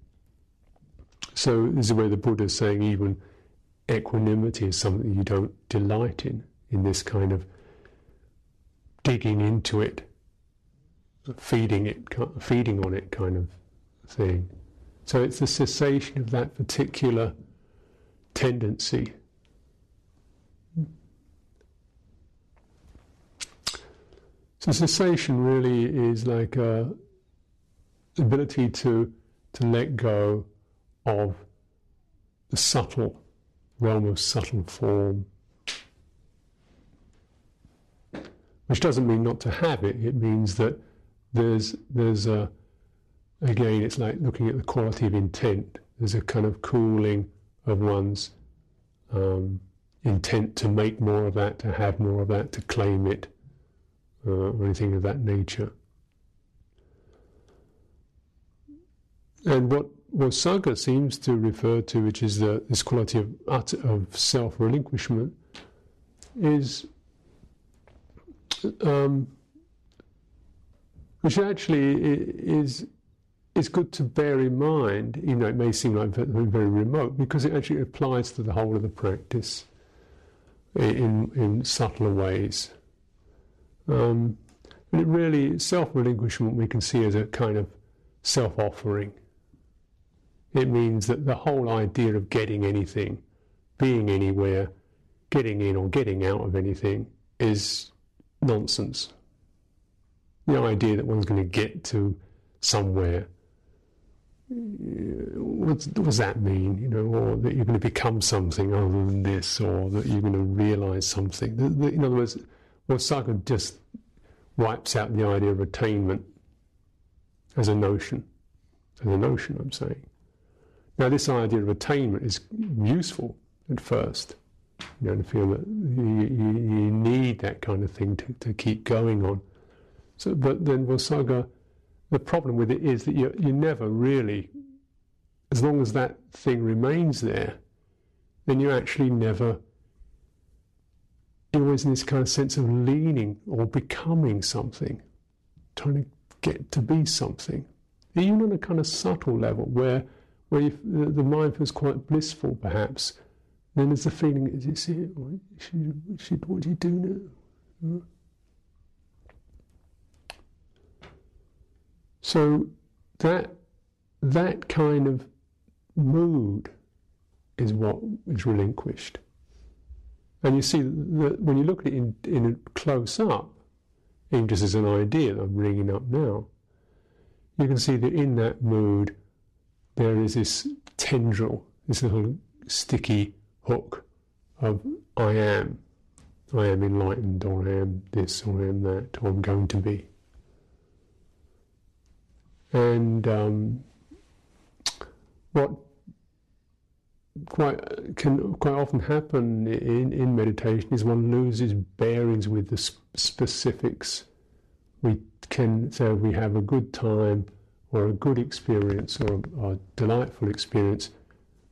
So this is where the Buddha is saying even equanimity is something you don't delight in in this kind of digging into it feeding it, feeding on it kind of thing. So it's the cessation of that particular tendency. So cessation really is like uh, a ability to to let go of the subtle realm of subtle form. Which doesn't mean not to have it, it means that there's there's a again it's like looking at the quality of intent. There's a kind of cooling of one's um, intent to make more of that, to have more of that, to claim it, uh, or anything of that nature. And what Vossagga seems to refer to, which is the, this quality of, utter, of self relinquishment, is um, which actually is is good to bear in mind, even though it may seem like very, remote, because it actually applies to the whole of the practice in in subtler ways. Um, and it really self relinquishment we can see as a kind of self offering. It means that the whole idea of getting anything, being anywhere, getting in or getting out of anything is nonsense. The idea that one's going to get to somewhere, what does that mean? You know, or that you're going to become something other than this, or that you're going to realize something. The, the, in other words, Vossagga just wipes out the idea of attainment as a notion. As a notion, I'm saying. Now, this idea of attainment is useful at first, you know, to feel that you, you, you need that kind of thing to, to keep going on. So, but then Vossagga, the problem with it is that you, you never really, as long as that thing remains there, then you actually never, you're always in this kind of sense of leaning or becoming something, trying to get to be something, even on a kind of subtle level where where you, the, the, mind feels quite blissful, perhaps, then there's the feeling, is it see should, what do you do now? So that that kind of mood is what is relinquished. And you see that when you look at it in, in close up, even just as an idea that I'm bringing up now, you can see that in that mood there is this tendril, this little sticky hook of I am. I am enlightened, or I am this, or I am that, or I'm going to be. And um, what quite can quite often happen in, in meditation is one loses bearings with the sp- specifics. We can say we have a good time or a good experience or a, a delightful experience,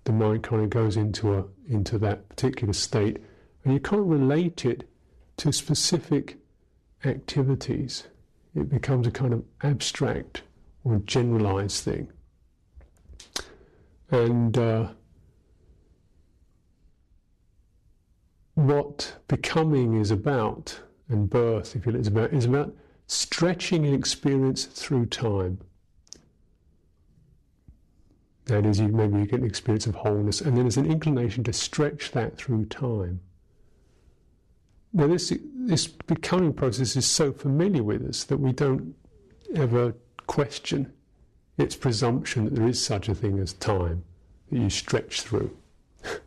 the mind kind of goes into a into that particular state, and you can't relate it to specific activities. It becomes a kind of abstract or generalized thing. And uh, what becoming is about, and birth, if you like, is about, is about stretching an experience through time. That is, you, maybe you get an experience of wholeness, and then there's an inclination to stretch that through time. Now, this, this becoming process is so familiar with us that we don't ever question its presumption that there is such a thing as time that you stretch through. you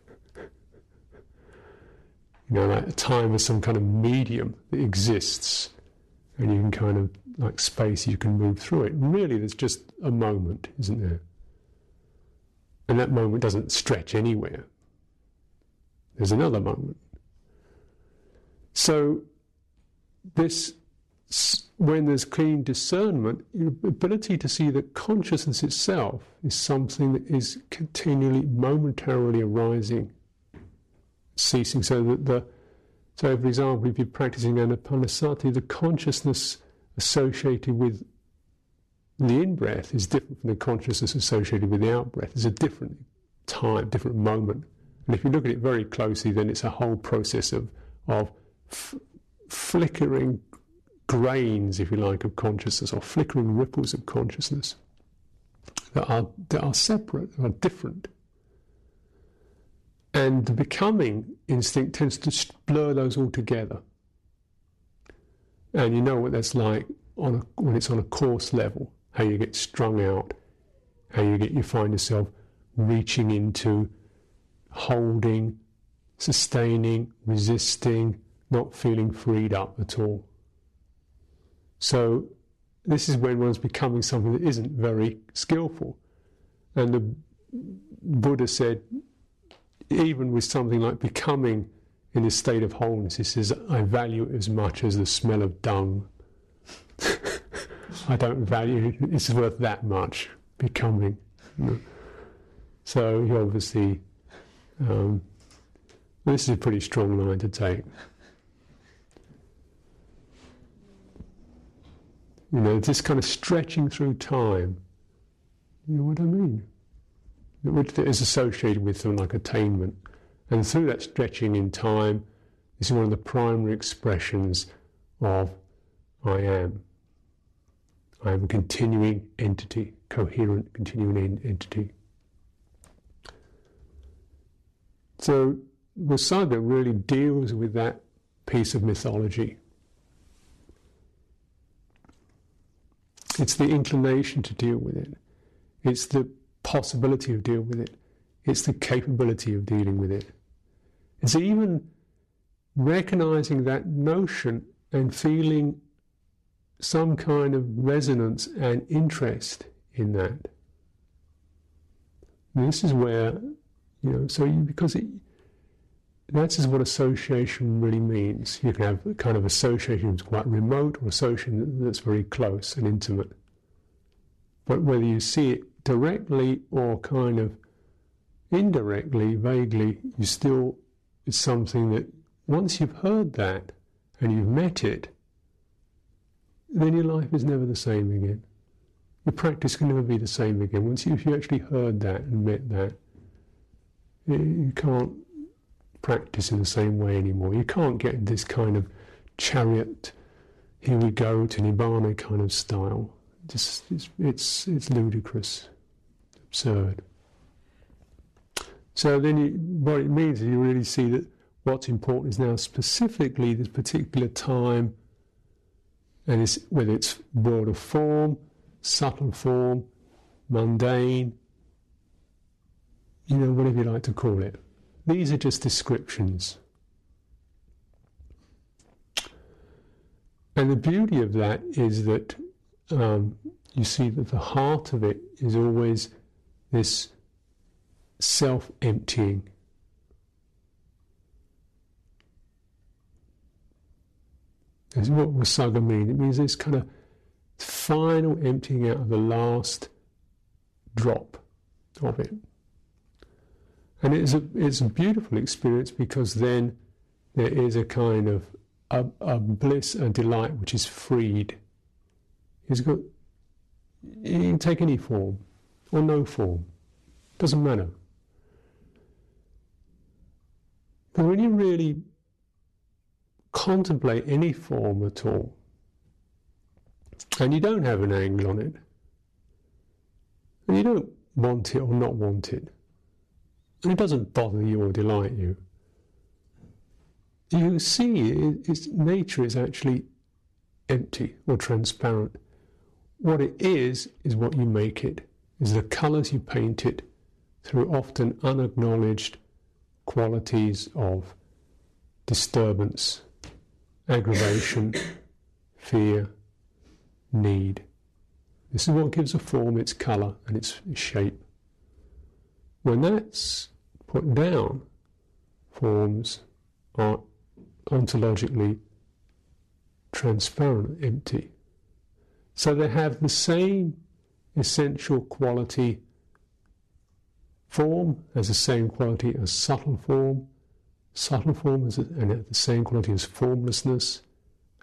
know, like time is some kind of medium that exists, and you can kind of, like space, you can move through it. And really, there's just a moment, isn't there? And that moment doesn't stretch anywhere. There's another moment. So, this, when there's clean discernment, your ability to see that consciousness itself is something that is continually, momentarily arising, ceasing. So that the, so for example, if you're practicing anapanasati, the consciousness associated with the in breath is different from the consciousness associated with the out breath. It's a different time, different moment. And if you look at it very closely, then it's a whole process of, of f- flickering grains, if you like, of consciousness or flickering ripples of consciousness that are, that are separate, that are different. And the becoming instinct tends to blur those all together. And you know what that's like on a, when it's on a coarse level, how you get strung out, how you get you find yourself reaching into holding, sustaining, resisting, not feeling freed up at all. So this is when one's becoming something that isn't very skillful. And the Buddha said, even with something like becoming in a state of wholeness, he says, I value it as much as the smell of dung. I don't value it, it's worth that much, becoming. So he obviously, um, this is a pretty strong line to take. You know, this kind of stretching through time. You know what I mean? Which is associated with something like attainment. And through that stretching in time, this is one of the primary expressions of I am. I am a continuing entity, coherent, continuing entity. So Vossagga really deals with that piece of mythology. It's the inclination to deal with it. It's the possibility of dealing with it. It's the capability of dealing with it. It's even recognizing that notion and feeling some kind of resonance and interest in that. And this is where, you know, so you, because it, that's what association really means. You can have kind of association that's quite remote or association that's very close and intimate. But whether you see it directly or kind of indirectly, vaguely, you still, it's something that once you've heard that and you've met it, then your life is never the same again. Your practice can never be the same again. Once you, if you actually heard that and met that, eh, you can't practice in the same way anymore. You can't get this kind of chariot, here we go to Nibbana kind of style. Just, it's, it's, it's ludicrous, absurd. So then you, what it means is you really see that what's important is now specifically this particular time, and it's, whether it's world of form, subtle form, mundane, you know, whatever you like to call it. These are just descriptions. And the beauty of that is that um, you see that the heart of it is always this self emptying. That's what Vossagga means. It means this kind of final emptying out of the last drop of it. And it's a, it's a beautiful experience because then there is a kind of a, a bliss, a delight which is freed. It's got, it can take any form or no form, doesn't matter. But when you really contemplate any form at all, and you don't have an angle on it, and you don't want it or not want it, and it doesn't bother you or delight you, you see its nature is actually empty or transparent. What it is, is what you make it, is the colours you paint it through often unacknowledged qualities of disturbance, aggravation, fear, need. This is what gives a form its colour and its shape. When that's put down, forms are ontologically transparent, empty. So they have the same essential quality. Form has the same quality as subtle form. Subtle form has and the same quality as formlessness,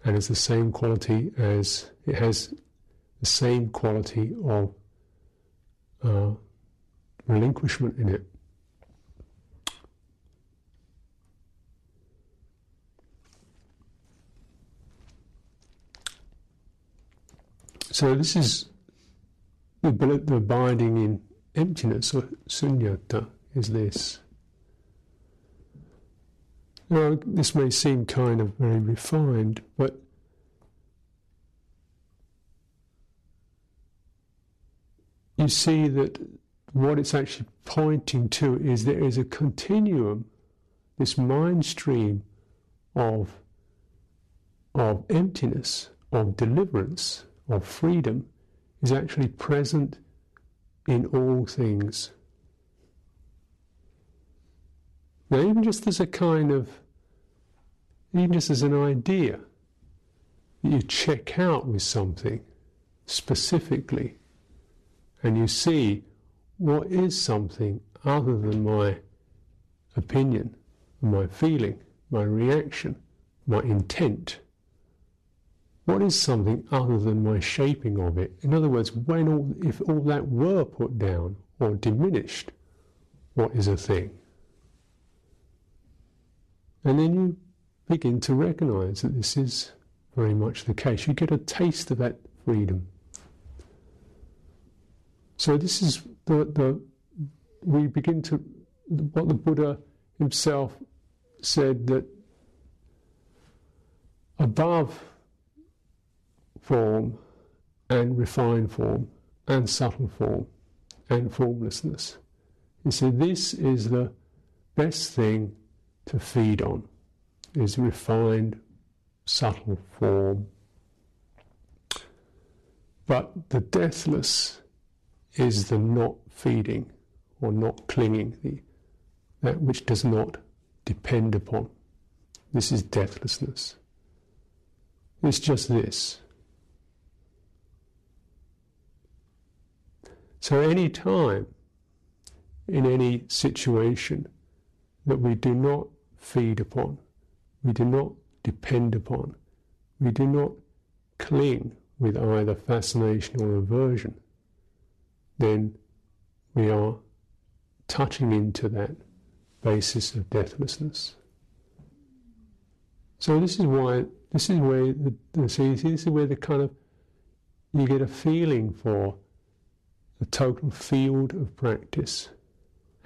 and has the same quality as it has the same quality of uh, relinquishment in it. So this is the, the abiding in emptiness or sunyata is this. Now, this may seem kind of very refined, but you see that what it's actually pointing to is there is a continuum, this mind stream of, of emptiness, of deliverance, of freedom, is actually present in all things. Now, even just as a kind of, even just as an idea that you check out with something specifically, and you see what is something other than my opinion, my feeling, my reaction, my intent. What is something other than my shaping of it? In other words, when all, if all that were put down or diminished, what is a thing? And then you begin to recognize that this is very much the case. You get a taste of that freedom. So this is the, the we begin to what the Buddha himself said that above form and refined form and subtle form and formlessness. You see, this is the best thing to feed on is refined, subtle form. But the deathless is the not feeding or not clinging, the, that which does not depend upon. This is deathlessness. It's just this. So, any time, in any situation, that we do not feed upon, we do not depend upon, we do not cling with either fascination or aversion, then we are touching into that basis of deathlessness. So this is why this is where the, see, this is where the kind of you get a feeling for the total field of practice,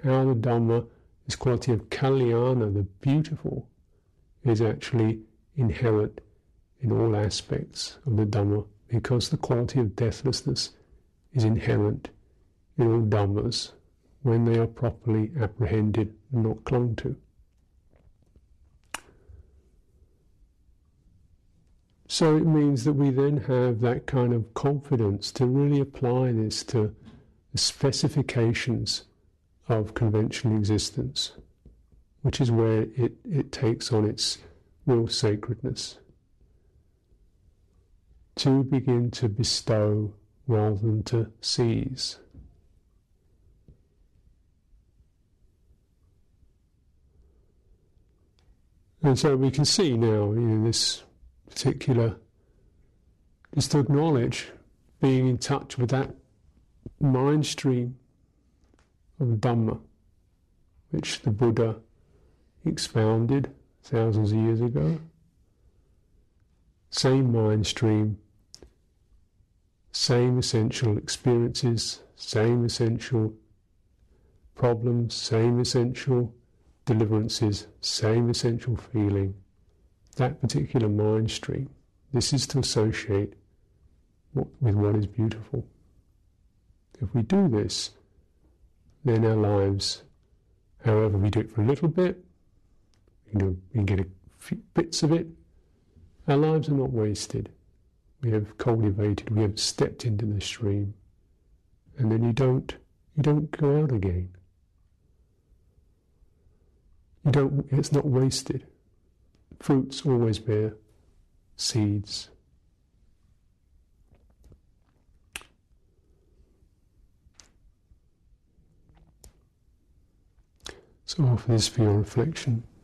how the Dhamma this quality of kalyana, the beautiful, is actually inherent in all aspects of the Dhamma because the quality of deathlessness is inherent in all Dhammas when they are properly apprehended and not clung to. So it means that we then have that kind of confidence to really apply this to the specifications of conventional existence, which is where it, it takes on its real sacredness. To begin to bestow rather than to seize. And so we can see now, you know, this particular, just to acknowledge being in touch with that mind stream of Dhamma, which the Buddha expounded thousands of years ago. Same mind stream, same essential experiences, same essential problems, same essential deliverances, same essential feeling, that particular mind stream. This is to associate with what is beautiful. If we do this, then our lives, however we do it for a little bit, can, do, we can get a few bits of it, our lives are not wasted. We have cultivated, we have stepped into the stream, and then you don't, you don't go out again. You don't, it's not wasted. Fruits always bear seeds. So offer this for your reflection.